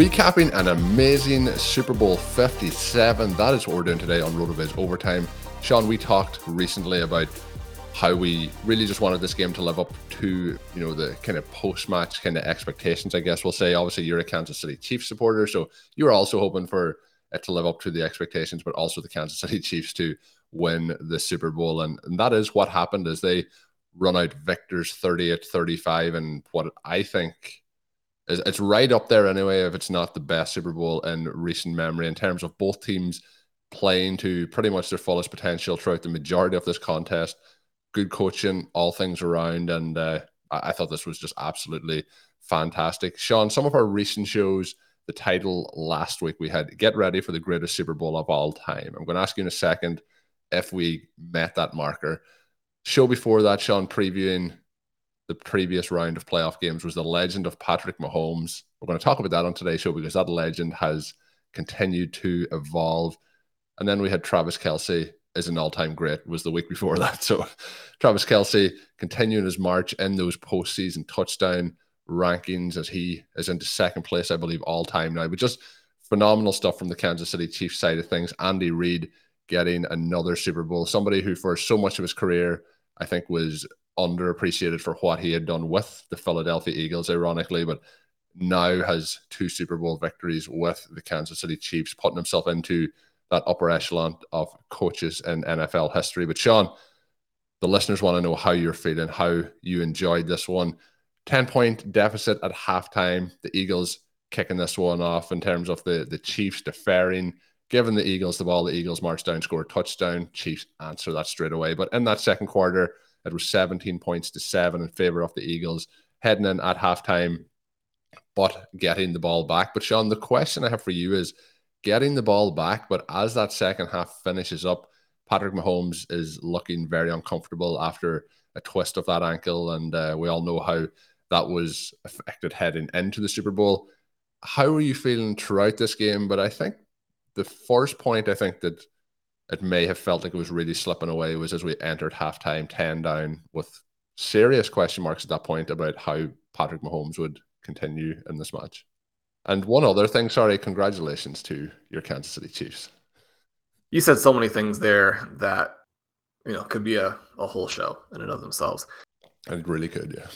Recapping an amazing Super Bowl 57. That is what we're doing today on RotoViz Overtime. Sean, we talked recently about how we really just wanted this game to live up to, you know, the kind of post-match kind of expectations, I guess we'll say. Obviously, you're a Kansas City Chiefs supporter, so you're also hoping for it to live up to the expectations, but also the Kansas City Chiefs to win the Super Bowl. And, and that is what happened as they run out victors 38 35 and what I think it's right up there anyway if it's not the best Super Bowl in recent memory in terms of both teams playing to pretty much their fullest potential throughout the majority of this contest. Good coaching, all things around, and uh, I, I thought this was just absolutely fantastic. Sean, some of our recent shows, the title last week we had "Get Ready for the Greatest Super Bowl of All Time." I'm going to ask you in a second if we met that marker. Show before that, Sean, previewing the previous round of playoff games was the legend of Patrick Mahomes. We're going to talk about that on today's show because that legend has continued to evolve. And then we had Travis Kelce as an all-time great was the week before that. So Travis Kelce continuing his march in those postseason touchdown rankings as he is into second place, I believe, all time now. But just phenomenal stuff from the Kansas City Chiefs side of things. Andy Reid getting another Super Bowl. Somebody who for so much of his career, I think was underappreciated for what he had done with the Philadelphia Eagles, ironically, but now has two Super Bowl victories with the Kansas City Chiefs, putting himself into that upper echelon of coaches in NFL history. But Sean, the listeners want to know how you're feeling, how you enjoyed this one. 10 point deficit at halftime. The Eagles kicking this one off in terms of the, the Chiefs deferring, giving the Eagles the ball. The Eagles march down, score a touchdown. Chiefs answer that straight away. But in that second quarter, it was 17 points to seven in favor of the Eagles, heading in at halftime, but getting the ball back. But Sean, the question I have for you is getting the ball back, but as that second half finishes up, Patrick Mahomes is looking very uncomfortable after a twist of that ankle, and uh, we all know how that was affected heading into the Super Bowl. How are you feeling throughout this game? But I think the first point I think that it may have felt like it was really slipping away was as we entered halftime, 10 down with serious question marks at that point about how Patrick Mahomes would continue in this match. And one other thing, sorry, congratulations to your Kansas City Chiefs. You said so many things there that you know could be a, a whole show in and of themselves. And it really could, yeah.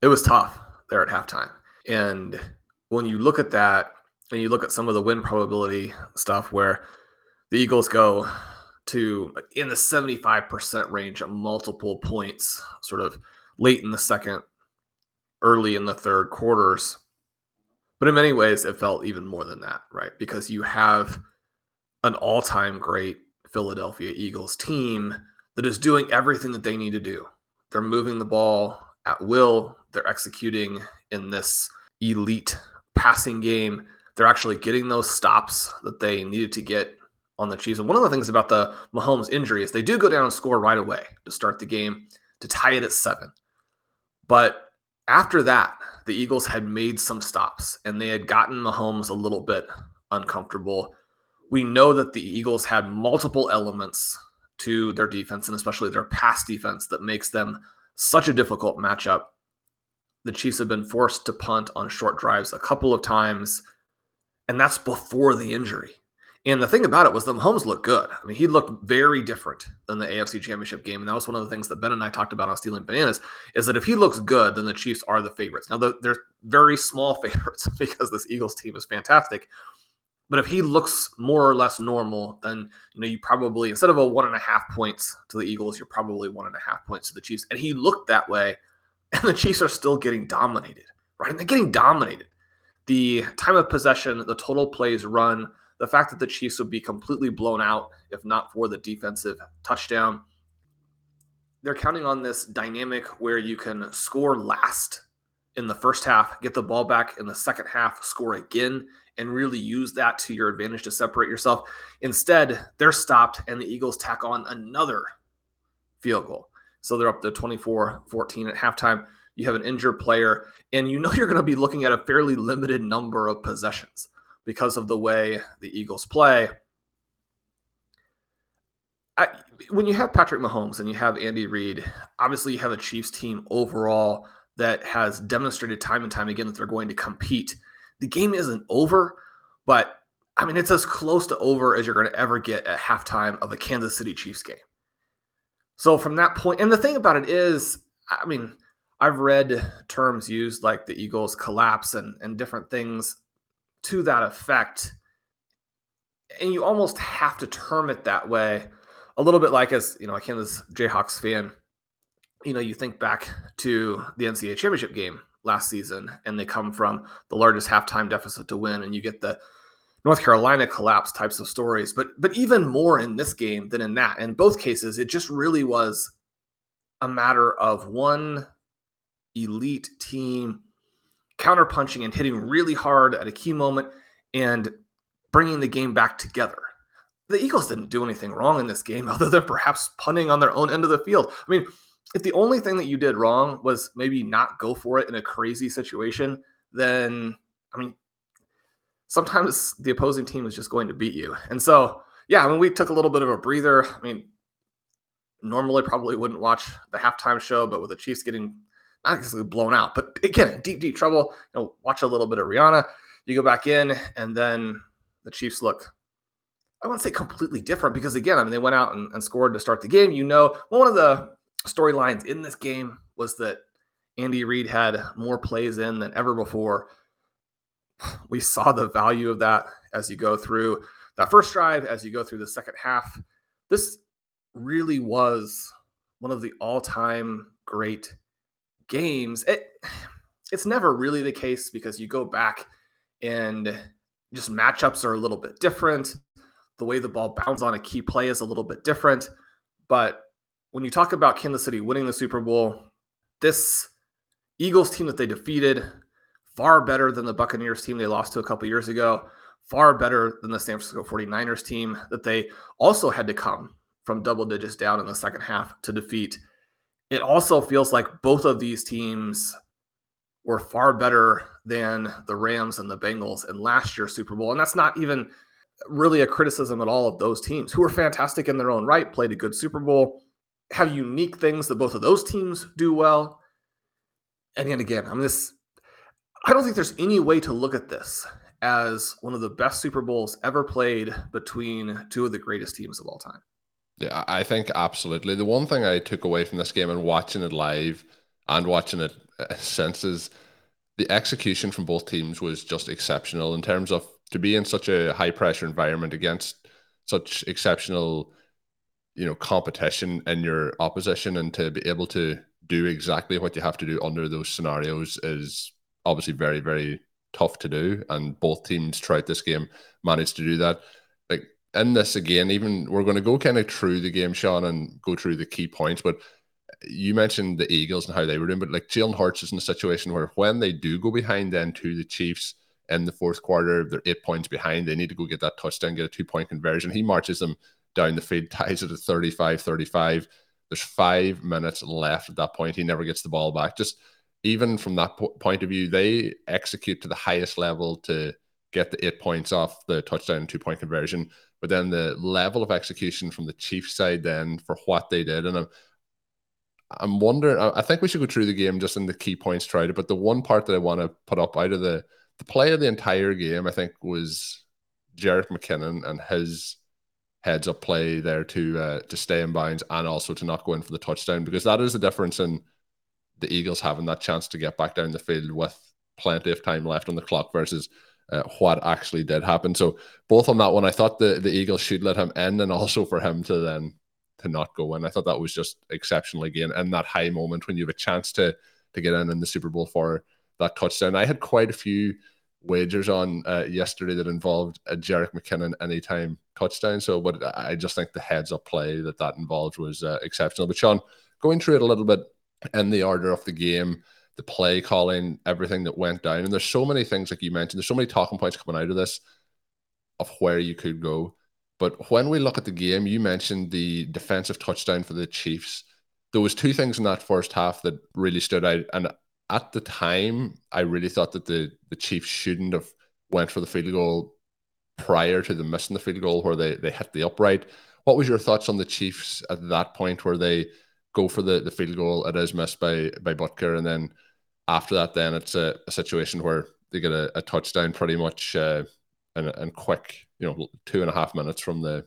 It was tough there at halftime. And when you look at that and you look at some of the win probability stuff where the Eagles go to in the 75% range at multiple points, sort of late in the second, early in the third quarters. But in many ways, it felt even more than that, right? Because you have an all time great Philadelphia Eagles team that is doing everything that they need to do. They're moving the ball at will, they're executing in this elite passing game. They're actually getting those stops that they needed to get on the Chiefs. And one of the things about the Mahomes injury is they do go down and score right away to start the game to tie it at seven. But after that, the Eagles had made some stops and they had gotten Mahomes a little bit uncomfortable we know that the Eagles had multiple elements to their defense and especially their pass defense that makes them such a difficult matchup. The Chiefs have been forced to punt on short drives a couple of times, and that's before the injury. And the thing about it was that Mahomes looked good. I mean, he looked very different than the AFC Championship game, and that was one of the things that Ben and I talked about on Stealing Bananas. Is that if he looks good, then the Chiefs are the favorites. Now they're very small favorites because this Eagles team is fantastic, but if he looks more or less normal, then you know you probably instead of a one and a half points to the Eagles, you're probably one and a half points to the Chiefs. And he looked that way, and the Chiefs are still getting dominated, right? And they're getting dominated. The time of possession, the total plays run, the fact that the Chiefs would be completely blown out if not for the defensive touchdown. They're counting on this dynamic where you can score last in the first half, get the ball back in the second half, score again, and really use that to your advantage to separate yourself. Instead, they're stopped and the Eagles tack on another field goal. So they're up to 24 14 at halftime. You have an injured player, and you know you're going to be looking at a fairly limited number of possessions because of the way the Eagles play. I, when you have Patrick Mahomes and you have Andy Reid, obviously you have a Chiefs team overall that has demonstrated time and time again that they're going to compete the game isn't over, but I mean, it's as close to over as you're going to ever get at halftime of a Kansas City Chiefs game. So from that point, and the thing about it is, I mean, I've read terms used like the Eagles collapse and, and different things to that effect. And you almost have to term it that way, a little bit like as you know, a Kansas Jayhawks fan, you know, you think back to the NCAA championship game last season, and they come from the largest halftime deficit to win, and you get the North Carolina collapse types of stories. But but even more in this game than in that. In both cases, it just really was a matter of one elite team counterpunching and hitting really hard at a key moment and bringing the game back together. The Eagles didn't do anything wrong in this game other than perhaps punting on their own end of the field. I mean, if the only thing that you did wrong was maybe not go for it in a crazy situation, then I mean, sometimes the opposing team is just going to beat you. And so, yeah, I mean, we took a little bit of a breather. I mean, normally probably wouldn't watch the halftime show, but with the Chiefs getting not blown out, but again, deep, deep trouble, you know, watch a little bit of Rihanna. You go back in, and then the Chiefs look I wouldn't say completely different because again, I mean, they went out and, and, scored to start the game. You know, one of the storylines in this game was that Andy Reid had more plays in than ever before. We saw the value of that as you go through that first drive, as you go through the second half. This really was one of the all-time great games. It, it's never really the case because you go back and just matchups are a little bit different. The way the ball bounds on a key play is a little bit different. But when you talk about Kansas City winning the Super Bowl, this Eagles team that they defeated, far better than the Buccaneers team they lost to a couple years ago, far better than the San Francisco 49ers team that they also had to come from double digits down in the second half to defeat. It also feels like both of these teams were far better than the Rams and the Bengals in last year's Super Bowl. And that's not even really a criticism at all of those teams who were fantastic in their own right, played a good Super Bowl have unique things that both of those teams do well. And yet again, I'm this. I don't think there's any way to look at this as one of the best Super Bowls ever played between two of the greatest teams of all time. Yeah, I think absolutely. The one thing I took away from this game and watching it live and watching it uh, since is the execution from both teams was just exceptional in terms of to be in such a high pressure environment against such exceptional you know competition in your opposition and to be able to do exactly what you have to do under those scenarios is obviously very very tough to do and both teams throughout this game managed to do that in this again even we're going to go kind of through the game sean and go through the key points but you mentioned the eagles and how they were doing but like jalen hurts is in a situation where when they do go behind then to the chiefs in the fourth quarter they're eight points behind they need to go get that touchdown get a two point conversion he marches them down the field, ties it at 35 35. There's five minutes left at that point. He never gets the ball back. Just even from that po- point of view, they execute to the highest level to get the eight points off the touchdown and two point conversion. But then the level of execution from the Chiefs side, then for what they did, and I'm, I'm wondering. I think we should go through the game just in the key points tried it. But the one part that I want to put up out of the the play of the entire game, I think, was Jerick McKinnon and his heads up play there to uh, to stay in bounds and also to not go in for the touchdown because that is the difference in the Eagles having that chance to get back down the field with plenty of time left on the clock versus uh, what actually did happen. So both on that one, I thought the the Eagles should let him in, and also for him to then to not go in. I thought that was just exceptional again in that high moment when you have a chance to to get in in the Super Bowl for that touchdown. I had quite a few wagers on uh, yesterday that involved a Jerick McKinnon anytime touchdown. So, but I just think the heads up play that that involved was uh, exceptional. But Sean, going through it a little bit in the order of the game, the play calling, everything that went down, and there's so many things like you mentioned. There's so many talking points coming out of this of where you could go. But when we look at the game, you mentioned the defensive touchdown for the Chiefs. There was two things in that first half that really stood out, and at the time, I really thought that the the Chiefs shouldn't have went for the field goal prior to the missing the field goal where they they hit the upright. What was your thoughts on the Chiefs at that point where they go for the, the field goal? It is missed by by Butker, and then after that, then it's a, a situation where they get a, a touchdown pretty much uh, and quick, you know, two and a half minutes from the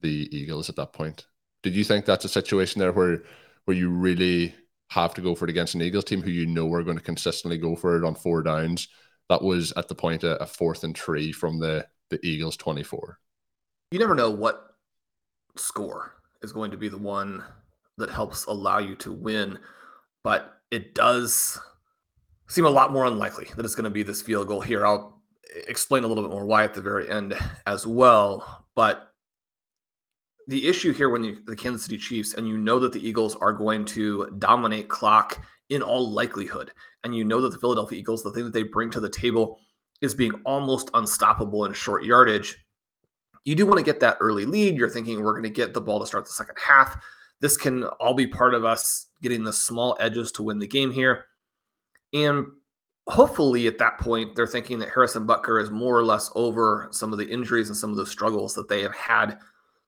the Eagles at that point. Did you think that's a situation there where where you really have to go for it against an Eagles team who you know are going to consistently go for it on four downs. That was at the point a, a fourth and three from the the Eagles 24. You never know what score is going to be the one that helps allow you to win, but it does seem a lot more unlikely that it's going to be this field goal here. I'll explain a little bit more why at the very end as well, but the issue here when you the Kansas City Chiefs and you know that the Eagles are going to dominate clock in all likelihood, and you know that the Philadelphia Eagles, the thing that they bring to the table is being almost unstoppable in short yardage. You do want to get that early lead. You're thinking we're going to get the ball to start the second half. This can all be part of us getting the small edges to win the game here. And hopefully at that point, they're thinking that Harrison Butker is more or less over some of the injuries and some of the struggles that they have had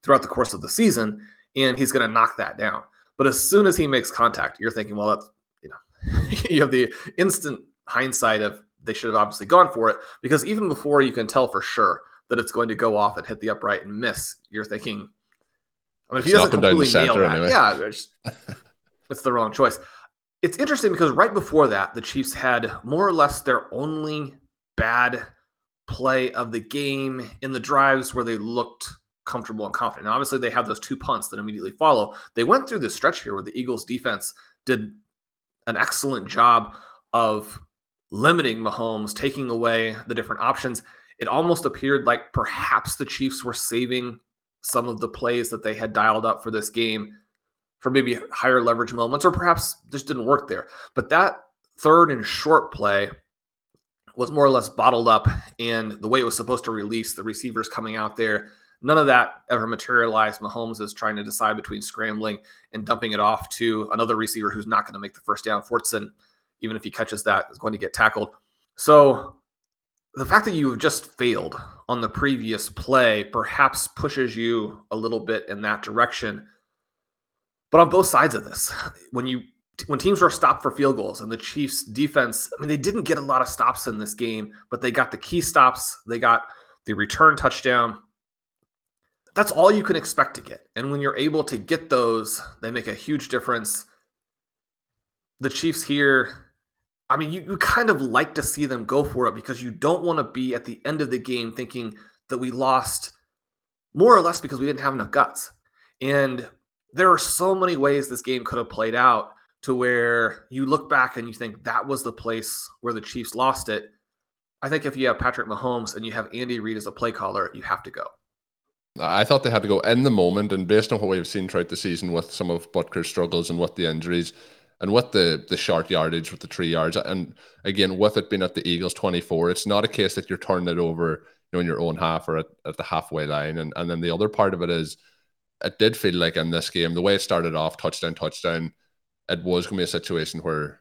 throughout the course of the season, and he's going to knock that down. But as soon as he makes contact, you're thinking, well, that's you know, you have the instant hindsight of they should have obviously gone for it because even before you can tell for sure that it's going to go off and hit the upright and miss, you're thinking, I mean, if he doesn't completely nail that, anyway. yeah, it's, the wrong choice. It's interesting because right before that, the Chiefs had more or less their only bad play of the game in the drives where they looked comfortable and confident. Now, obviously, they have those two punts that immediately follow. They went through this stretch here where the Eagles defense did an excellent job of limiting Mahomes, taking away the different options. It almost appeared like perhaps the Chiefs were saving some of the plays that they had dialed up for this game for maybe higher leverage moments, or perhaps just didn't work there. But that third and short play was more or less bottled up, and the way it was supposed to release the receivers coming out there None of that ever materialized. Mahomes is trying to decide between scrambling and dumping it off to another receiver who's not going to make the first down. Fortson, even if he catches that, is going to get tackled. So the fact that you've just failed on the previous play perhaps pushes you a little bit in that direction. But on both sides of this, when you when teams were stopped for field goals and the Chiefs defense, I mean, they didn't get a lot of stops in this game, but they got the key stops. They got the return touchdown that's all you can expect to get. And when you're able to get those, they make a huge difference. The Chiefs here, I mean, you, you kind of like to see them go for it because you don't want to be at the end of the game thinking that we lost more or less because we didn't have enough guts. And there are so many ways this game could have played out to where you look back and you think that was the place where the Chiefs lost it. I think if you have Patrick Mahomes and you have Andy Reid as a play caller, you have to go. I thought they had to go in the moment, and based on what we've seen throughout the season with some of Butker's struggles and with the injuries, and with the the short yardage with the three yards, and again with it being at the Eagles twenty four, it's not a case that you're turning it over, you know, in your own half or at, at the halfway line, and and then the other part of it is, it did feel like in this game the way it started off, touchdown, touchdown, it was going to be a situation where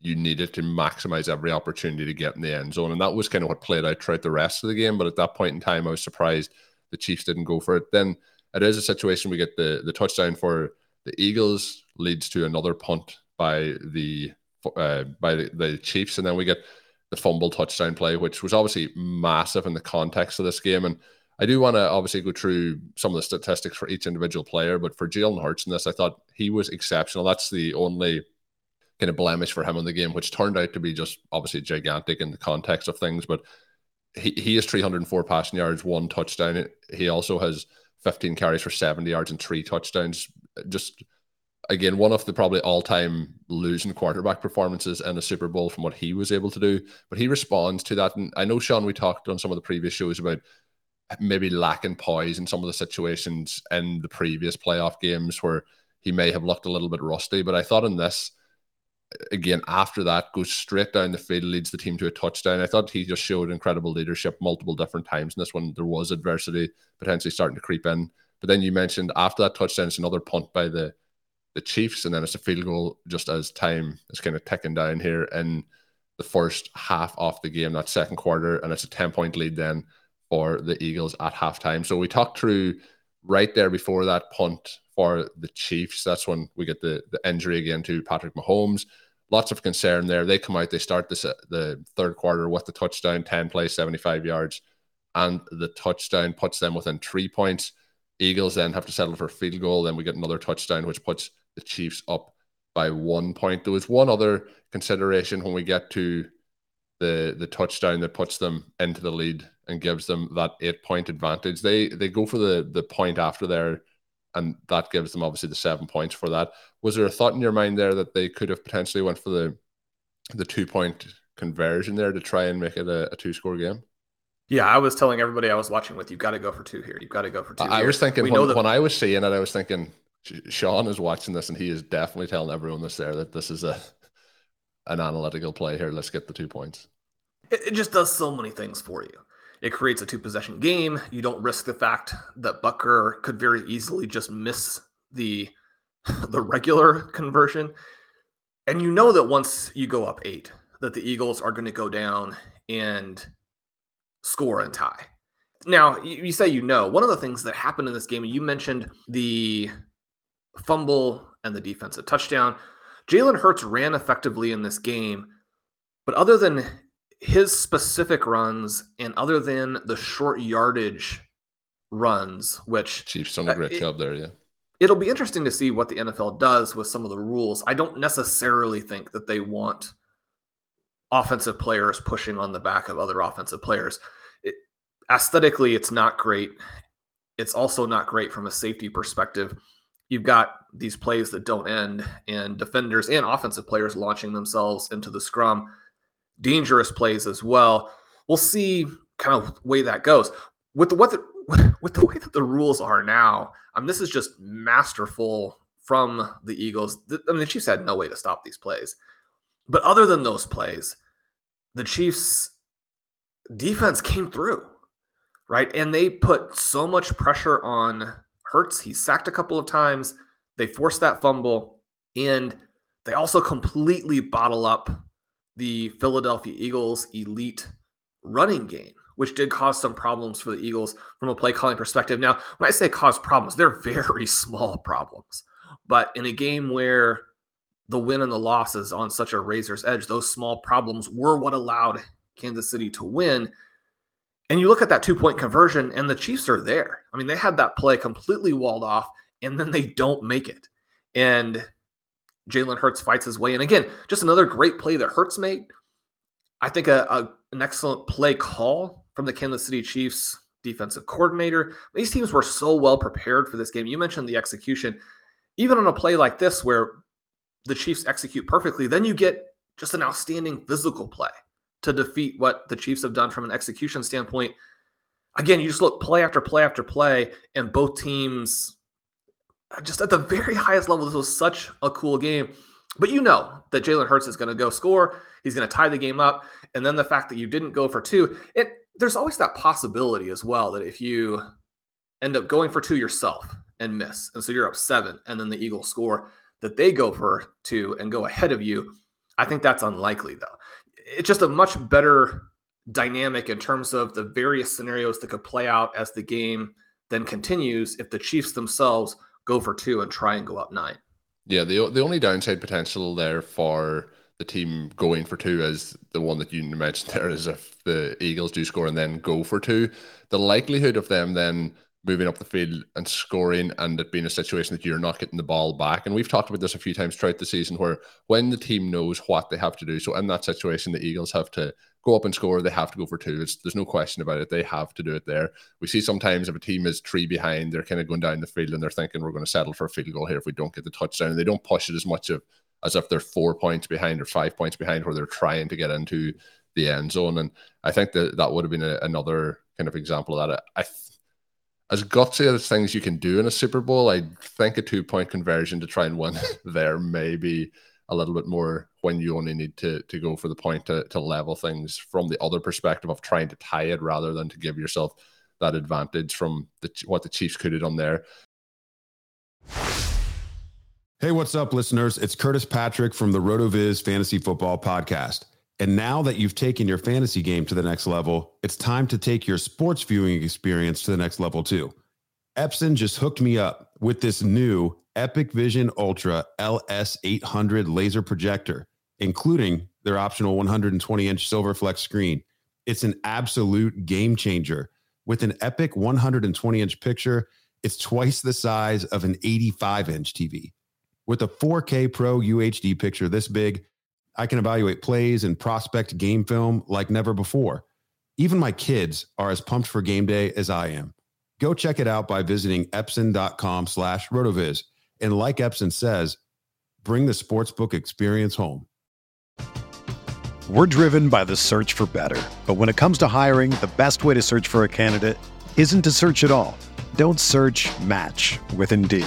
you needed to maximize every opportunity to get in the end zone. And that was kind of what played out throughout the rest of the game. But at that point in time, I was surprised the Chiefs didn't go for it. Then it is a situation we get the, the touchdown for the Eagles, leads to another punt by the uh, by the, the Chiefs, and then we get the fumble touchdown play, which was obviously massive in the context of this game. And I do want to obviously go through some of the statistics for each individual player, but for Jalen Hurts in this, I thought he was exceptional. That's the only kind of blemish for him in the game, which turned out to be just obviously gigantic in the context of things. But he, he has 304 passing yards, one touchdown. He also has 15 carries for 70 yards and three touchdowns. Just again, one of the probably all-time losing quarterback performances in a Super Bowl from what he was able to do. But he responds to that, and I know Sean, we talked on some of the previous shows about maybe lacking poise in some of the situations in the previous playoff games where he may have looked a little bit rusty. But I thought in this again, after that, goes straight down the field, leads the team to a touchdown. I thought he just showed incredible leadership multiple different times in this one. There was adversity potentially starting to creep in. But then you mentioned after that touchdown, it's another punt by the the Chiefs, and then it's a field goal just as time is kind of ticking down here in the first half of the game, that second quarter, and it's a 10 point lead then for the Eagles at halftime. So we talked through right there before that punt for the Chiefs. That's when we get the, the injury again to Patrick Mahomes lots of concern there. They come out, they start this the third quarter with the touchdown, 10 plays, 75 yards, and the touchdown puts them within three points. Eagles then have to settle for a field goal. Then we get another touchdown, which puts the Chiefs up by one point. There was one other consideration when we get to the the touchdown that puts them into the lead and gives them that eight point advantage. They they go for the the point after there and that gives them obviously the seven points for that. Was there a thought in your mind there that they could have potentially went for the the two point conversion there to try and make it a, a two score game? Yeah, I was telling everybody I was watching with, you've got to go for two here. You've got to go for two. I here. was thinking when, that- when I was seeing it, I was thinking Sean is watching this and he is definitely telling everyone this there that this is a an analytical play here. Let's get the two points. It, it just does so many things for you. It creates a two possession game. You don't risk the fact that Butker could very easily just miss the the regular conversion. And you know that once you go up eight, that the Eagles are going to go down and score and tie. Now, you, you say you know. One of the things that happened in this game, you mentioned the fumble and the defensive touchdown. Jalen Hurts ran effectively in this game, but other than his specific runs and other than the short yardage runs, which Chiefs done a great uh, it, job there, yeah. It'll be interesting to see what the NFL does with some of the rules. I don't necessarily think that they want offensive players pushing on the back of other offensive players. It, aesthetically, it's not great. It's also not great from a safety perspective. You've got these plays that don't end, and defenders and offensive players launching themselves into the scrum dangerous plays as well. We'll see kind of way that goes. With the what the with the way that the rules are now, I mean, this is just masterful from the Eagles. I mean, the Chiefs had no way to stop these plays. But other than those plays, the Chiefs defense came through, right? And they put so much pressure on Hurts. He sacked a couple of times. They forced that fumble, and they also completely bottle up the Philadelphia Eagles elite running game, which did cause some problems for the Eagles from a play calling perspective. Now, when I say cause problems, they're very small problems. But in a game where the win and the loss is on such a razor's edge, those small problems were what allowed Kansas City to win. And you look at that two point conversion, and the Chiefs are there. I mean, they had that play completely walled off, and then they don't make it. And Jalen Hurts fights his way And Again, just another great play that Hurts made. I think a, a, an excellent play call from the Kansas City Chiefs defensive coordinator. These teams were so well prepared for this game. You mentioned the execution. Even on a play like this, where the Chiefs execute perfectly, then you get just an outstanding physical play to defeat what the Chiefs have done from an execution standpoint. Again, you just look play after play after play, and both teams just at the very highest level, this was such a cool game. But you know that Jalen Hurts is going to go score. He's going to tie the game up. And then the fact that you didn't go for two, it there's always that possibility as well that if you end up going for two yourself and miss, and so you're up seven, and then the Eagles score, that they go for two and go ahead of you. I think that's unlikely, though. It's just a much better dynamic in terms of the various scenarios that could play out as the game then continues if the Chiefs themselves go for two and try and go up nine. Yeah, the the only downside potential there for the team going for two is the one that you mentioned there is if the Eagles do score and then go for two, the likelihood of them then moving up the field and scoring and it being a situation that you're not getting the ball back. And we've talked about this a few times throughout the season where when the team knows what they have to do, so in that situation, the Eagles have to go up and score, they have to go for two. It's, there's no question about it. They have to do it there. We see sometimes if a team is three behind, they're kind of going down the field and they're thinking we're going to settle for a field goal here if we don't get the touchdown. And they don't push it as much of as if they're four points behind or five points behind where they're trying to get into the end zone. And I think that that would have been a, another kind of example of that. I as gutsy as things you can do in a Super Bowl, I think a two point conversion to try and win there may be a little bit more when you only need to to go for the point to, to level things from the other perspective of trying to tie it rather than to give yourself that advantage from the, what the Chiefs could have done there. Hey, what's up, listeners? It's Curtis Patrick from the RotoViz Fantasy Football Podcast. And now that you've taken your fantasy game to the next level, it's time to take your sports viewing experience to the next level too. Epson just hooked me up with this new EpiqVision Ultra LS800 laser projector, including their optional 120 inch silver flex screen. It's an absolute game changer. With an Epic 120 inch picture, it's twice the size of an 85 inch TV. With a 4K Pro UHD picture this big, I can evaluate plays and prospect game film like never before. Even my kids are as pumped for game day as I am. Go check it out by visiting epson.com slash rotoviz. And like Epson says, bring the sportsbook experience home. We're driven by the search for better. But when it comes to hiring, the best way to search for a candidate isn't to search at all. Don't search match with Indeed.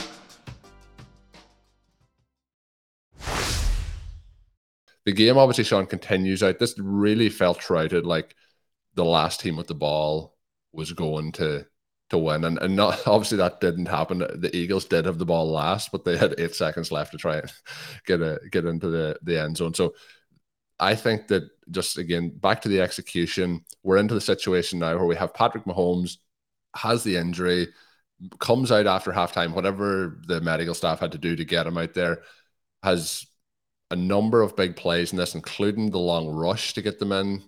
The game obviously Sean continues out. This really felt routed like the last team with the ball was going to to win. And and not obviously that didn't happen. The Eagles did have the ball last, but they had eight seconds left to try and get a get into the, the end zone. So I think that just again back to the execution, we're into the situation now where we have Patrick Mahomes has the injury, comes out after halftime, whatever the medical staff had to do to get him out there, has a number of big plays in this, including the long rush to get them in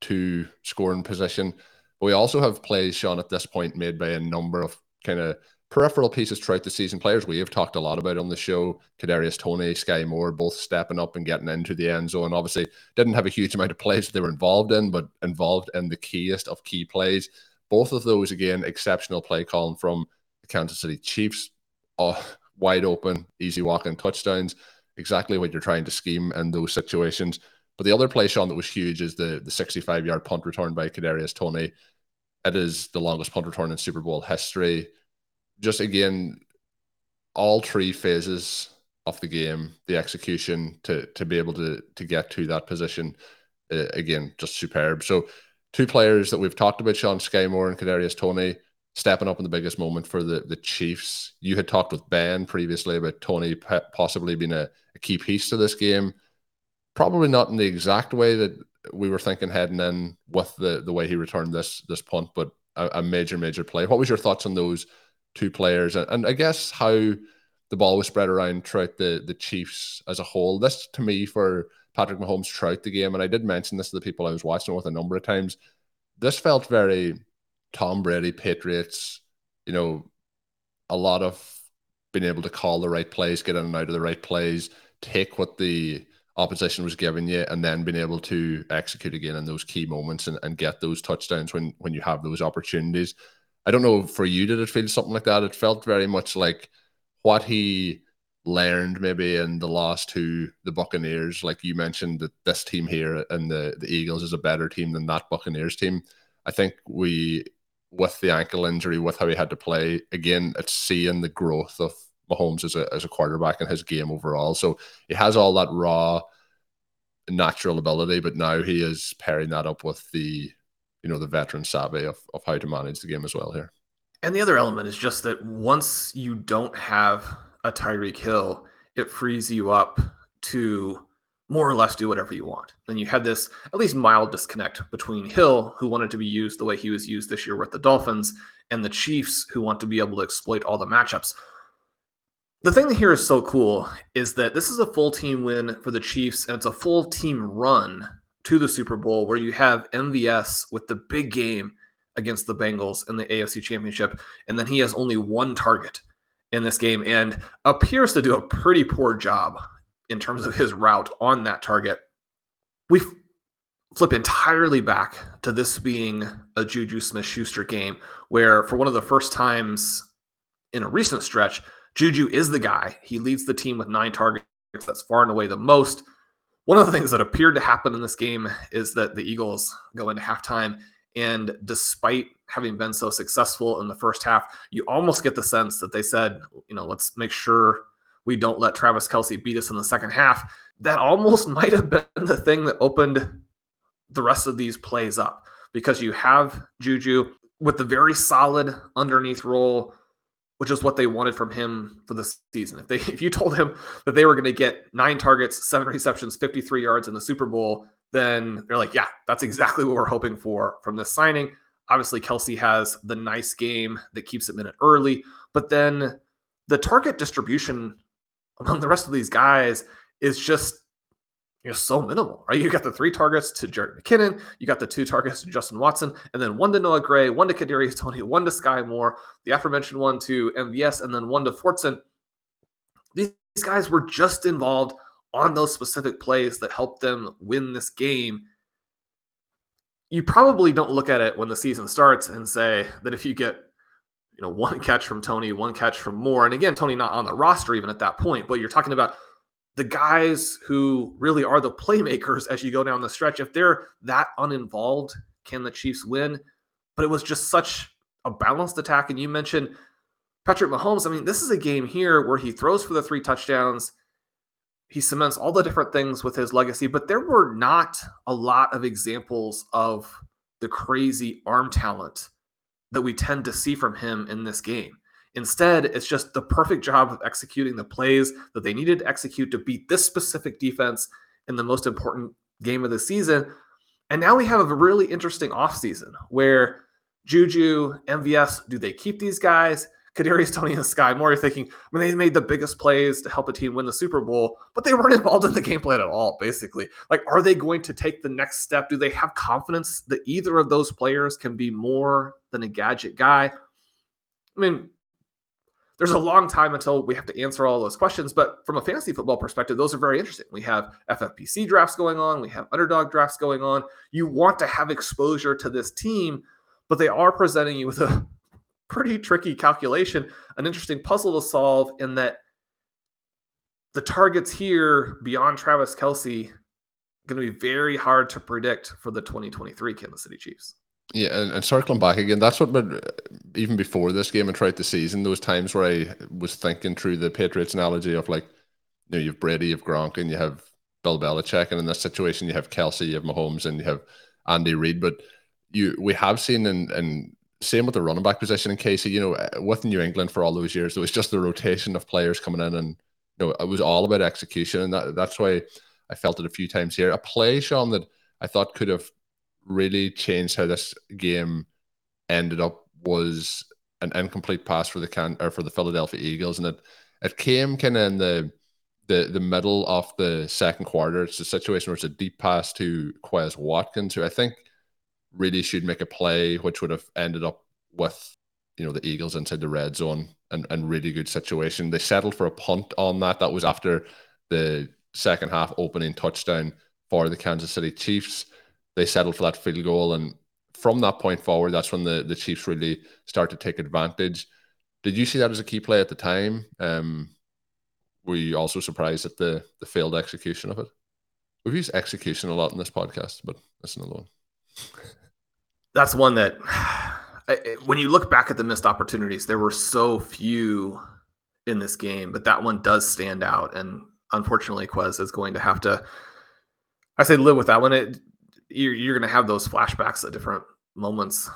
to scoring position. But we also have plays, Sean, at this point made by a number of kind of peripheral pieces throughout the season. Players we have talked a lot about on the show, Kadarius Toney, Skyy Moore, both stepping up and getting into the end zone. Obviously, didn't have a huge amount of plays that they were involved in, but involved in the keyest of key plays. Both of those, again, exceptional play calling from the Kansas City Chiefs. Oh, wide open, easy walking touchdowns exactly what you're trying to scheme in those situations. But the other play, Sean, that was huge is the the 65 yard punt return by Kadarius Toney. It is the longest punt return in Super Bowl history. Just again, all three phases of the game, the execution to to be able to to get to that position, uh, again, just superb. So, two players that we've talked about, Sean Skyy Moore and Kadarius Toney stepping up in the biggest moment for the the Chiefs. You had talked with Ben previously about Toney possibly being a, a, key piece to this game. Probably not in the exact way that we were thinking heading in with the the way he returned this this punt, but a, a major major play. What was your thoughts on those two players, and, and I guess how the ball was spread around throughout the the Chiefs as a whole? This to me for Patrick Mahomes throughout the game. And I did mention this to the people I was watching with a number of times. This felt very Tom Brady, Patriots, you know, a lot of being able to call the right plays, get in and out of the right plays, take what the opposition was giving you, and then being able to execute again in those key moments and, and get those touchdowns when when you have those opportunities. I don't know for you, did it feel something like that? It felt very much like what he learned maybe in the loss to the Buccaneers. Like you mentioned that this team here and the, the Eagles is a better team than that Buccaneers team. I think we with the ankle injury, with how he had to play, again, it's seeing the growth of Mahomes as a as a quarterback and his game overall. So he has all that raw natural ability, but now he is pairing that up with the you know the veteran savvy of, of how to manage the game as well here. And the other element is just that once you don't have a Tyreek Hill, it frees you up to more or less do whatever you want. And you had this at least mild disconnect between Hill, who wanted to be used the way he was used this year with the Dolphins, and the Chiefs, who want to be able to exploit all the matchups. The thing here is so cool is that this is a full team win for the Chiefs, and it's a full team run to the Super Bowl where you have MVS with the big game against the Bengals in the AFC Championship, and then he has only one target in this game and appears to do a pretty poor job in terms of his route on that target. We flip entirely back to this being a Juju Smith Schuster game where, for one of the first times in a recent stretch, Juju is the guy. He leads the team with nine targets. That's far and away the most. One of the things that appeared to happen in this game is that the Eagles go into halftime and despite having been so successful in the first half, you almost get the sense that they said, you know, let's make sure we don't let Travis Kelce beat us in the second half. That almost might have been the thing that opened the rest of these plays up because you have Juju with the very solid underneath role, which is what they wanted from him for the season. If they if you told him that they were going to get nine targets, seven receptions, 53 yards in the Super Bowl, then they're like, yeah, that's exactly what we're hoping for from this signing. Obviously, Kelce has the nice game that keeps him in it early, but then the target distribution among the rest of these guys is just you know so minimal, right? You got the three targets to Jerick McKinnon, you got the two targets to Justin Watson, and then one to Noah Gray, one to Kadarius Toney, one to Skyy Moore, the aforementioned one to MVS, and then one to Fortson. These guys were just involved on those specific plays that helped them win this game, you probably don't look at it when the season starts and say that if you get you know one catch from Toney, one catch from Moore, and again Toney not on the roster even at that point, but you're talking about the guys who really are the playmakers as you go down the stretch. If they're that uninvolved, can the Chiefs win? But it was just such a balanced attack. And you mentioned Patrick Mahomes. I mean, this is a game here where he throws for the three touchdowns he cements all the different things with his legacy, but there were not a lot of examples of the crazy arm talent that we tend to see from him in this game. Instead, it's just the perfect job of executing the plays that they needed to execute to beat this specific defense in the most important game of the season. And now we have a really interesting offseason where Juju, MVS, do they keep these guys? Kadarius Toney and Skyy Moore, thinking, I mean, they made the biggest plays to help a team win the Super Bowl, but they weren't involved in the game plan at all, basically. Like, are they going to take the next step? Do they have confidence that either of those players can be more than a gadget guy? I mean, there's a long time until we have to answer all those questions, but from a fantasy football perspective, those are very interesting. We have FFPC drafts going on, we have underdog drafts going on. You want to have exposure to this team, but they are presenting you with a pretty tricky calculation, an interesting puzzle to solve in that the targets here beyond Travis Kelce going to be very hard to predict for the 2023 Kansas City Chiefs. Yeah, and, and circling back again, that's what but even before this game and throughout the season, those times where I was thinking through the Patriots analogy of like, you know, you have Brady, you have Gronk, and you have Bill Belichick, and in this situation, you have Kelce, you have Mahomes, and you have Andy Reid. But you, we have seen in, in same with the running back position in KC. You know, uh, with New England for all those years, it was just the rotation of players coming in, and you know, it was all about execution, and that, that's why I felt it a few times here. A play, Shawn, that I thought could have really changed how this game ended up was an incomplete pass for the can or for the Philadelphia Eagles, and it it came kind of in the the the middle of the second quarter. It's a situation where it's a deep pass to Quez Watkins, who I think really should make a play, which would have ended up with you know the Eagles inside the red zone and, and really good situation. They settled for a punt on that. That was after the second half opening touchdown for the Kansas City Chiefs. They settled for that field goal, and from that point forward, that's when the, the Chiefs really start to take advantage. Did you see that as a key play at the time? Um, were you also surprised at the the failed execution of it? We've used execution a lot in this podcast, but that's another one. That's one that, when you look back at the missed opportunities, there were so few in this game, but that one does stand out. And unfortunately, Quez is going to have to, I say, live with that one. It, you're, you're going to have those flashbacks at different moments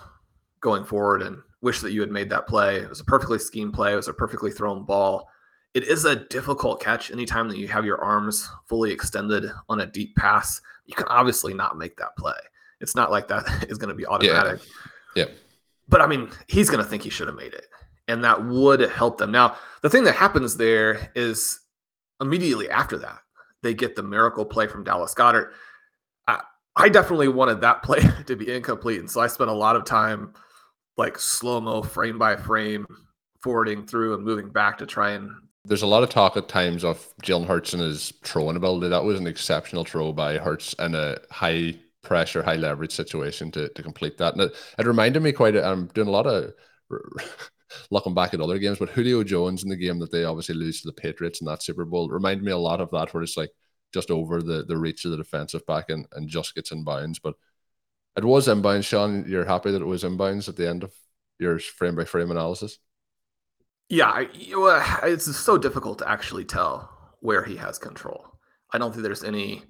going forward and wish that you had made that play. It was a perfectly schemed play. It was a perfectly thrown ball it is a difficult catch anytime that you have your arms fully extended on a deep pass. You can obviously not make that play. It's not like that is going to be automatic. Yeah. yeah. But I mean, he's going to think he should have made it. And that would help them. Now, the thing that happens there is immediately after that, they get the miracle play from Dallas Goedert. I, definitely wanted that play to be incomplete. And so I spent a lot of time like slow mo, frame by frame, forwarding through and moving back to try and there's a lot of talk at times of Jalen Hurts and his throwing ability. That was an exceptional throw by Hurts in a high pressure, high leverage situation to, to complete that. And it, it reminded me quite, I'm doing a lot of looking back at other games, but Julio Jones in the game that they obviously lose to the Patriots in that Super Bowl reminded me a lot of that, where it's like just over the, the reach of the defensive back and, and just gets inbounds. But it was inbounds, Shawn. You're happy that it was inbounds at the end of your frame by frame analysis? Yeah, it's so difficult to actually tell where he has control. I don't think there's any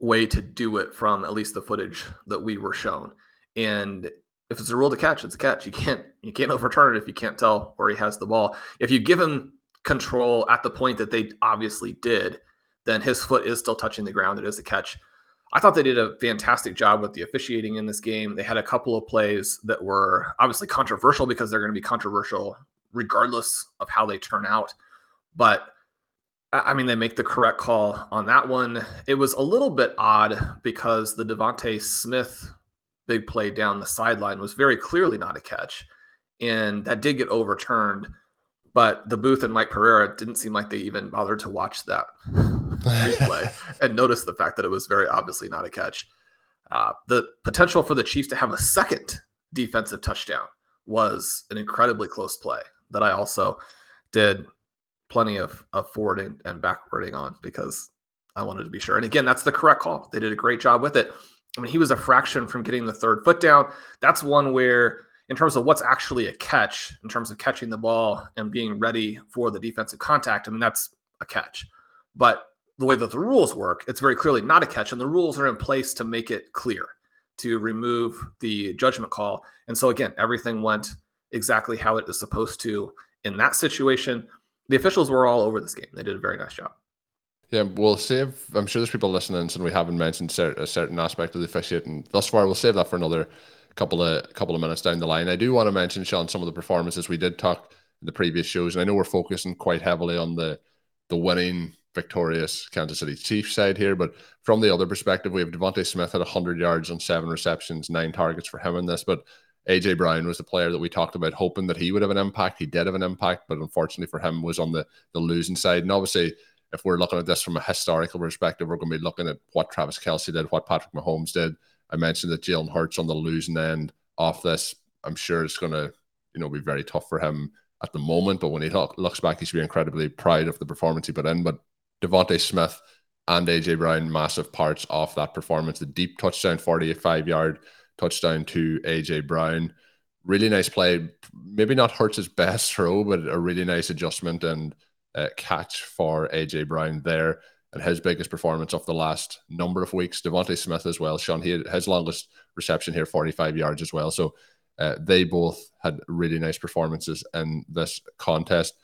way to do it from at least the footage that we were shown. And if it's a rule to catch, it's a catch. You can't you can't overturn it if you can't tell where he has the ball. If you give him control at the point that they obviously did, then his foot is still touching the ground. It is a catch. I thought they did a fantastic job with the officiating in this game. They had a couple of plays that were obviously controversial because they're going to be controversial regardless of how they turn out. But I mean, they make the correct call on that one. It was a little bit odd because the DeVonta Smith big play down the sideline was very clearly not a catch, and that did get overturned. But the booth and Mike Pereira didn't seem like they even bothered to watch that replay and notice the fact that it was very obviously not a catch. Uh, the potential for the Chiefs to have a second defensive touchdown was an incredibly close play that I also did plenty of, of forwarding and backwarding on because I wanted to be sure. And again, that's the correct call. They did a great job with it. I mean, he was a fraction from getting the third foot down. That's one where, in terms of what's actually a catch, in terms of catching the ball and being ready for the defensive contact, I mean, that's a catch. But the way that the rules work, it's very clearly not a catch. And the rules are in place to make it clear, to remove the judgment call. And so, again, everything went exactly how it is supposed to in that situation. The officials were all over this game. They did a very nice job. Yeah, we'll save. I'm sure there's people listening, and we haven't mentioned a certain aspect of the officiating thus far. We'll save that for another couple of couple of minutes down the line. I do want to mention, Shawn, some of the performances we did talk in the previous shows, and I know we're focusing quite heavily on the the winning, victorious Kansas City Chiefs side here, but from the other perspective, we have DeVonta Smith at 100 yards on seven receptions, nine targets for him in this, but AJ Brown was the player that we talked about, hoping that he would have an impact. He did have an impact, but unfortunately for him, was on the the losing side. And obviously, if we're looking at this from a historical perspective, we're going to be looking at what Travis Kelce did, what Patrick Mahomes did. I mentioned that Jalen Hurts on the losing end off this. I'm sure it's going to, you know, be very tough for him at the moment. But when he look, looks back, he should be incredibly proud of the performance he put in. But DeVonta Smith and AJ Brown, massive parts of that performance. The deep touchdown, 45 yard touchdown to AJ Brown. Really nice play. Maybe not Hurts' best throw, but a really nice adjustment and uh, catch for AJ Brown there. And his biggest performance of the last number of weeks. DeVonta Smith as well. Shawn, he his longest reception here, 45 yards as well. So uh, they both had really nice performances in this contest.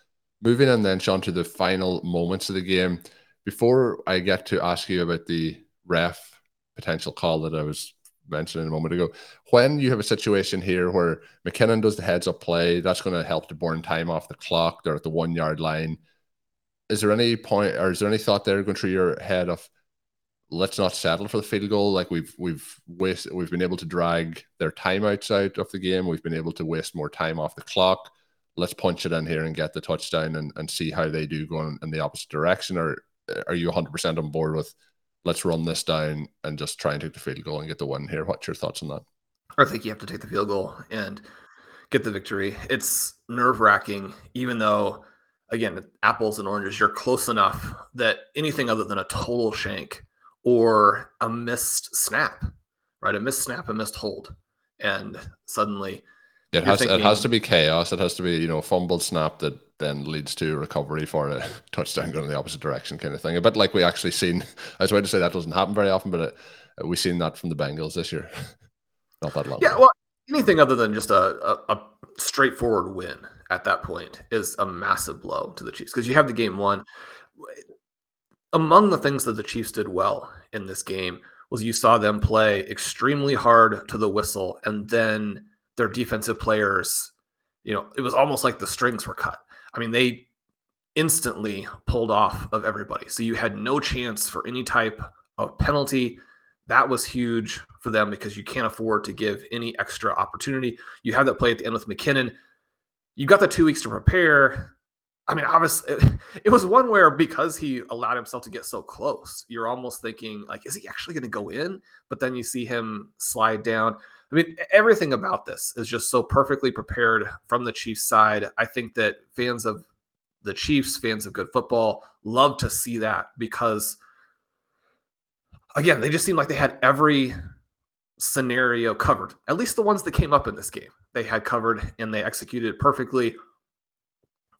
Moving on then, Shawn, to the final moments of the game. Before I get to ask you about the ref potential call that I was mentioning a moment ago. When you have a situation here where McKinnon does the heads up play, that's going to help to burn time off the clock. They're at the one yard line. is there any point or is there any thought there going through your head of let's not settle for the field goal? Like we've we've wasted we've been able to drag their timeouts out of the game. We've been able to waste more time off the clock. Let's punch it in here and get the touchdown and, and see how they do going in the opposite direction. Or are you 100% on board with let's run this down and just try and take the field goal and get the win here? What's your thoughts on that? I think you have to take the field goal and get the victory. It's nerve wracking, even though, again, apples and oranges, you're close enough that anything other than a total shank or a missed snap, right? A missed snap, a missed hold. And suddenly, it has thinking, it has to be chaos. It has to be you know fumbled snap that then leads to recovery for a touchdown going in the opposite direction kind of thing. A bit like we actually seen. I was about to say that doesn't happen very often, but uh, it, we've seen that from the Bengals this year. Not that long. Yeah, well, anything other than just a, a, a straightforward win at that point is a massive blow to the Chiefs because you have the game won. Among the things that the Chiefs did well in this game was you saw them play extremely hard to the whistle, and then their defensive players, you know, it was almost like the strings were cut. I mean, they instantly pulled off of everybody. So you had no chance for any type of penalty. That was huge for them because you can't afford to give any extra opportunity. You have that play at the end with McKinnon. You got the two weeks to prepare. I mean, obviously, it, was one where because he allowed himself to get so close, you're almost thinking, like, is he actually going to go in? But then you see him slide down. I mean, everything about this is just so perfectly prepared from the Chiefs side. I think that fans of the Chiefs, fans of good football, love to see that because, again, they just seem like they had every scenario covered. At least the ones that came up in this game, they had covered and they executed perfectly.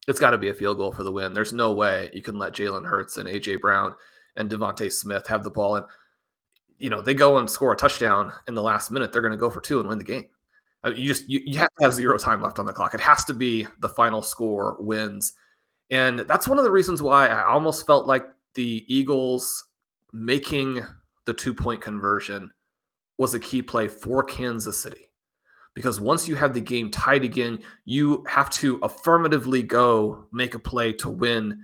It's got to be a field goal for the win. There's no way you can let Jalen Hurts and AJ Brown and DeVonta Smith have the ball and you know, they go and score a touchdown in the last minute, they're going to go for two and win the game. I mean, you just you, you have to have zero time left on the clock. It has to be the final score wins, and that's one of the reasons why I almost felt like the Eagles making the two point conversion was a key play for Kansas City. Because once you have the game tied again, you have to affirmatively go make a play to win.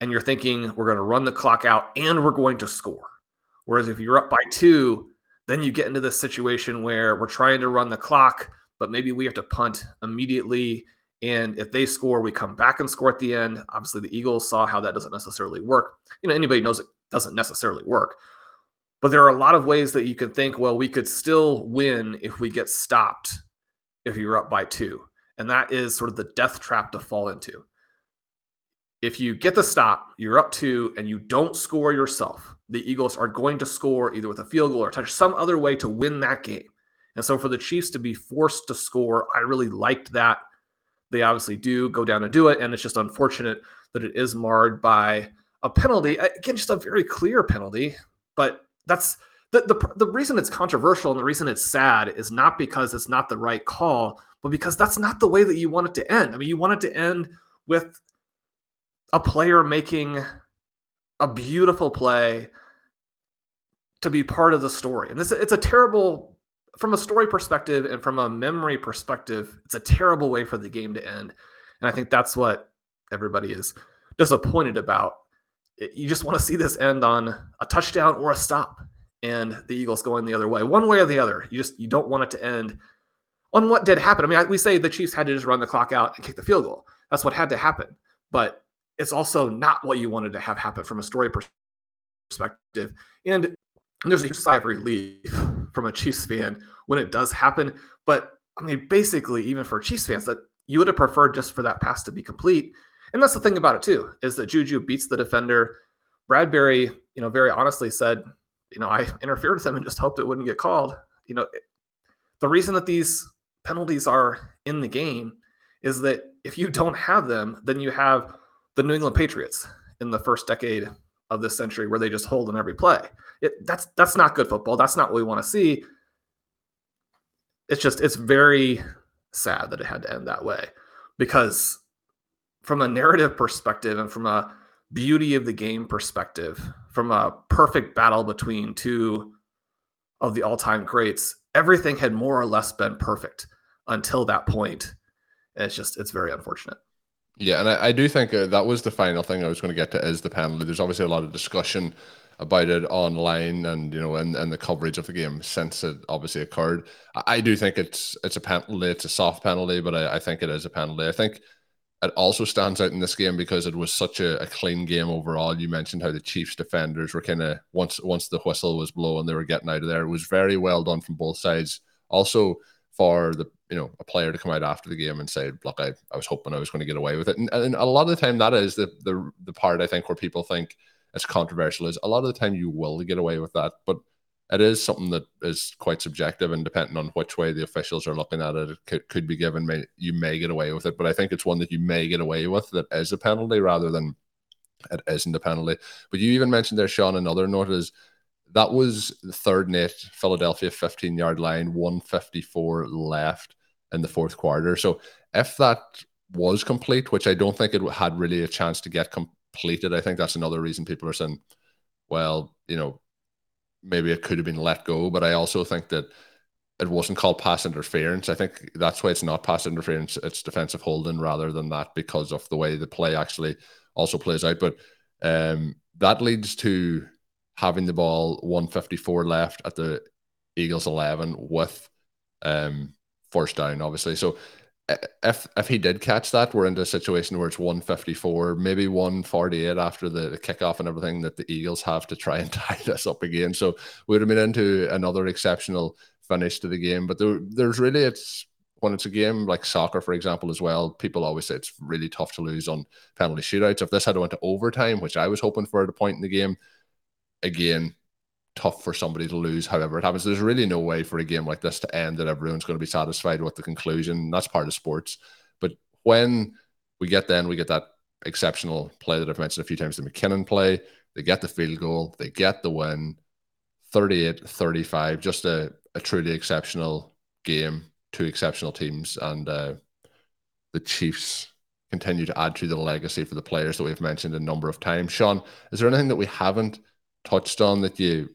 And you're thinking, we're going to run the clock out and we're going to score. Whereas if you're up by two, then you get into this situation where we're trying to run the clock, but maybe we have to punt immediately. And if they score, we come back and score at the end. Obviously, the Eagles saw how that doesn't necessarily work. You know, anybody knows it doesn't necessarily work. But there are a lot of ways that you can think, well, we could still win if we get stopped if you're up by two. And that is sort of the death trap to fall into. If you get the stop, you're up two, and you don't score yourself, the Eagles are going to score either with a field goal or touch some other way to win that game. And so for the Chiefs to be forced to score, I really liked that. They obviously do go down and do it. And it's just unfortunate that it is marred by a penalty. Again, just a very clear penalty. But that's the, the, the reason it's controversial and the reason it's sad is not because it's not the right call, but because that's not the way that you want it to end. I mean, you want it to end with a player making a beautiful play to be part of the story. And this it's a terrible from a story perspective and from a memory perspective, it's a terrible way for the game to end. And I think that's what everybody is disappointed about. You just want to see this end on a touchdown or a stop and the Eagles going the other way, one way or the other. You just you don't want it to end on what did happen. I mean, we say the Chiefs had to just run the clock out and kick the field goal. That's what had to happen. But it's also not what you wanted to have happen from a story perspective. And there's a sigh of relief from a Chiefs fan when it does happen. But I mean, basically, even for Chiefs fans, that you would have preferred just for that pass to be complete. And that's the thing about it too, is that Juju beats the defender. Bradberry, you know, very honestly said, you know, I interfered with him and just hoped it wouldn't get called. You know, the reason that these penalties are in the game is that if you don't have them, then you have the New England Patriots in the first decade of this century where they just hold on every play. It, that's that's not good football. That's not what we want to see. It's just it's very sad that it had to end that way because from a narrative perspective and from a beauty of the game perspective, from a perfect battle between two of the all-time greats, everything had more or less been perfect until that point. And it's just it's very unfortunate. Yeah, and I, I do think uh, that was the final thing I was going to get to is the penalty. There's obviously a lot of discussion about it online and you know and, and the coverage of the game since it obviously occurred. I, I do think it's it's a penalty. It's a soft penalty, but I, I think it is a penalty. I think it also stands out in this game because it was such a, a clean game overall. You mentioned how the Chiefs defenders were kind of once once the whistle was blown, they were getting out of there. It was very well done from both sides. Also for the you know a player to come out after the game and say, "Look, I, I was hoping I was going to get away with it," and, and a lot of the time that is the the the part I think where people think it's controversial is a lot of the time you will get away with that, but it is something that is quite subjective and depending on which way the officials are looking at it, it could, could be given may, you may get away with it. But i think it's one that you may get away with that is a penalty rather than it isn't a penalty. But you even mentioned there shawn another note is that was the third net philadelphia 15 yard line 154 left in the fourth quarter so if that was complete which i don't think it had really a chance to get completed i think that's another reason people are saying well you know maybe it could have been let go, but I also think that it wasn't called pass interference. I think that's why it's not pass interference. It's defensive holding rather than that because of the way the play actually also plays out. But um, that leads to having the ball 154 left at the Eagles 11 with um, first down, obviously. So if if he did catch that, we're into a situation where it's 154, maybe 148 after the, the kickoff and everything that the Eagles have to try and tie this up again. So we would have been into another exceptional finish to the game. But there, there's really it's when it's a game like soccer, for example, as well. People always say it's really tough to lose on penalty shootouts. If this had went to overtime, which I was hoping for at a point in the game, again, tough for somebody to lose, however it happens. There's really no way for a game like this to end that everyone's going to be satisfied with the conclusion. That's part of sports. But when we get then, we get that exceptional play that I've mentioned a few times, the McKinnon play. They get the field goal, they get the win 38 35. Just a, a truly exceptional game, two exceptional teams. And uh, the Chiefs continue to add to the legacy for the players that we've mentioned a number of times. Shawn, is there anything that we haven't touched on that you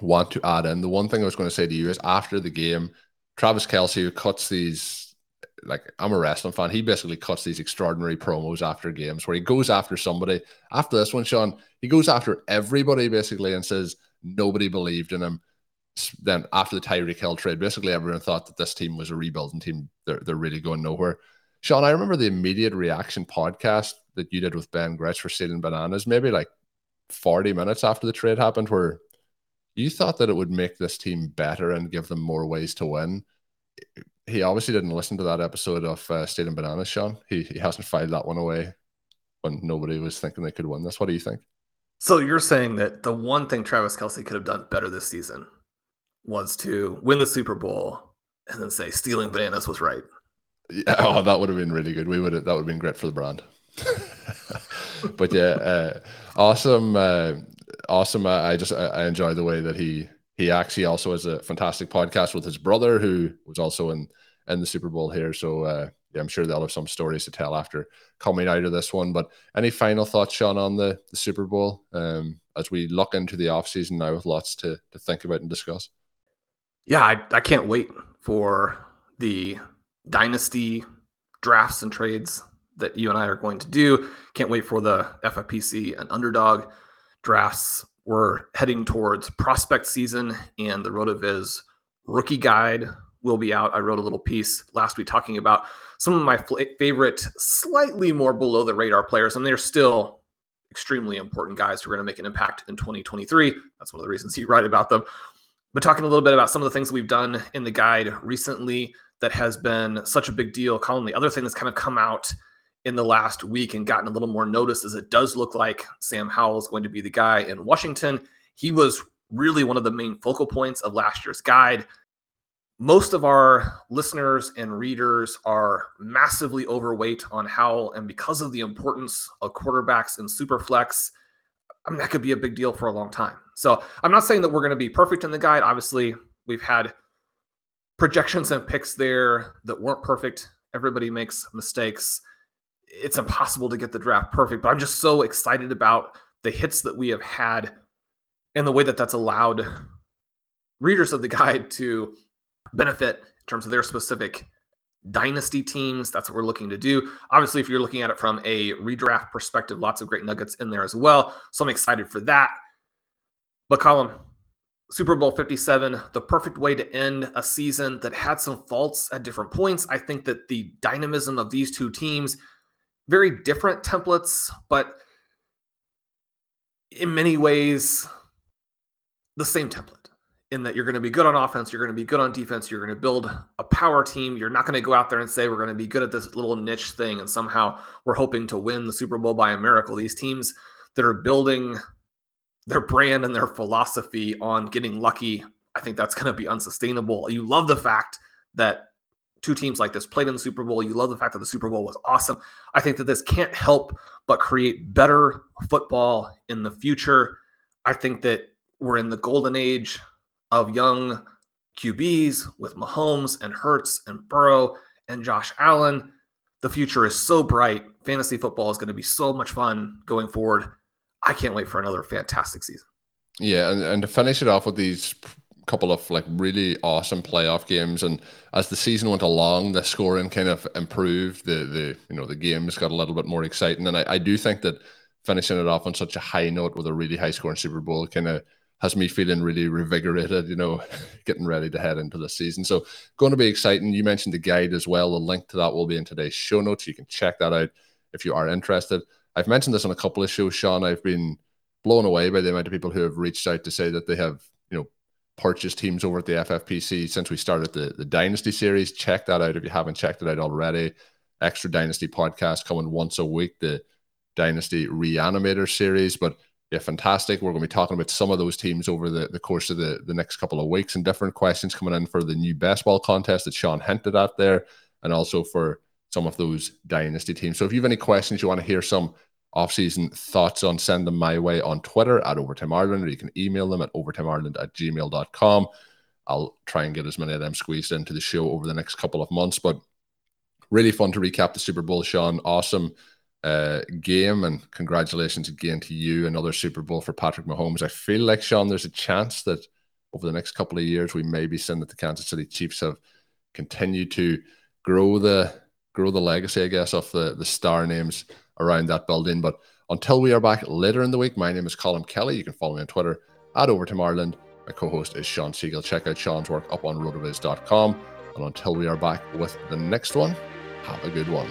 want to add in. The one thing I was going to say to you is after the game, Travis Kelce cuts these, like I'm a wrestling fan, he basically cuts these extraordinary promos after games where he goes after somebody. After this one, Shawn, he goes after everybody basically and says nobody believed in him. Then after the Tyreek Hill trade, basically everyone thought that this team was a rebuilding team. They're, they're really going nowhere. Shawn, I remember the immediate reaction podcast that you did with Ben Gretch for Stealing Bananas, maybe like 40 minutes after the trade happened, where you thought that it would make this team better and give them more ways to win. He obviously didn't listen to that episode of uh, Stealing Bananas, Shawn. He, he hasn't filed that one away when nobody was thinking they could win this. What do you think? So you're saying that the one thing Travis Kelce could have done better this season was to win the Super Bowl and then say stealing bananas was right. Yeah, oh, that would have been really good. We would have, that would have been great for the brand. but yeah, uh, awesome. Uh, awesome. I, I just I, I, enjoy the way that he he acts. He also has a fantastic podcast with his brother who was also in in the Super Bowl here. So uh, yeah, I'm sure they'll have some stories to tell after coming out of this one. But any final thoughts, Shawn, on the, the Super Bowl um, as we look into the off season now with lots to to think about and discuss? Yeah, I, I can't wait for the dynasty drafts and trades that you and I are going to do. Can't wait for the FFPC and underdog drafts. We're heading towards prospect season, and the RotoViz rookie guide will be out. I wrote a little piece last week talking about some of my favorite, slightly more below the radar players, and they're still extremely important guys who are going to make an impact in 2023. That's one of the reasons you write about them. But talking a little bit about some of the things we've done in the guide recently that has been such a big deal. Colm, the other thing that's kind of come out in the last week and gotten a little more notice as it does look like Sam Howell is going to be the guy in Washington. He was really one of the main focal points of last year's guide. Most of our listeners and readers are massively overweight on Howell, and because of the importance of quarterbacks in Superflex, I mean, that could be a big deal for a long time. So I'm not saying that we're going to be perfect in the guide. Obviously, we've had projections and picks there that weren't perfect. Everybody makes mistakes it's impossible to get the draft perfect, but I'm just so excited about the hits that we have had and the way that that's allowed readers of the guide to benefit in terms of their specific dynasty teams. That's what we're looking to do. Obviously, if you're looking at it from a redraft perspective, lots of great nuggets in there as well. So I'm excited for that. But Colm, Super Bowl 57, the perfect way to end a season that had some faults at different points. I think that the dynamism of these two teams, very different templates, but in many ways, the same template in that you're going to be good on offense, you're going to be good on defense, you're going to build a power team. You're not going to go out there and say we're going to be good at this little niche thing and somehow we're hoping to win the Super Bowl by a miracle. These teams that are building their brand and their philosophy on getting lucky, I think that's going to be unsustainable. You love the fact that two teams like this played in the Super Bowl. You love the fact that the Super Bowl was awesome. I think that this can't help but create better football in the future. I think that we're in the golden age of young QBs with Mahomes and Hurts and Burrow and Josh Allen. The future is so bright. Fantasy football is going to be so much fun going forward. I can't wait for another fantastic season. Yeah, and, and to finish it off with these couple of like really awesome playoff games, and as the season went along, the scoring kind of improved. The the you know the games got a little bit more exciting, and I, I do think that finishing it off on such a high note with a really high scoring Super Bowl kind of has me feeling really revigorated, you know, getting ready to head into the season. So, going to be exciting. You mentioned the guide as well. The link to that will be in today's show notes. You can check that out if you are interested. I've mentioned this on a couple of shows, Shawn. I've been blown away by the amount of people who have reached out to say that they have, purchased teams over at the FFPC since we started the, the Dynasty series. Check that out if you haven't checked it out already. Extra Dynasty podcast coming once a week, the Dynasty Reanimator series. But yeah, fantastic. We're going to be talking about some of those teams over the, the course of the, the next couple of weeks and different questions coming in for the new best ball contest that Shawn hinted at there, and also for some of those dynasty teams. So if you have any questions you want to hear some off-season thoughts on, send them my way on Twitter at Overtime Ireland, or you can email them at overtimeireland at gmail.com. I'll try and get as many of them squeezed into the show over the next couple of months. But really fun to recap the Super Bowl, Shawn. Awesome uh, game, and congratulations again to you. Another Super Bowl for Patrick Mahomes. I feel like, Shawn, there's a chance that over the next couple of years, we may be seeing that the Kansas City Chiefs have continued to grow the grow the legacy, I guess, of the, the star names around that building. But until we are back later in the week, my name is Colm Kelly. You can follow me on Twitter at Overtime Ireland. My co-host is Shawn Siegele. Check out Shawn's work up on rotoviz.com. And until we are back with the next one, have a good one.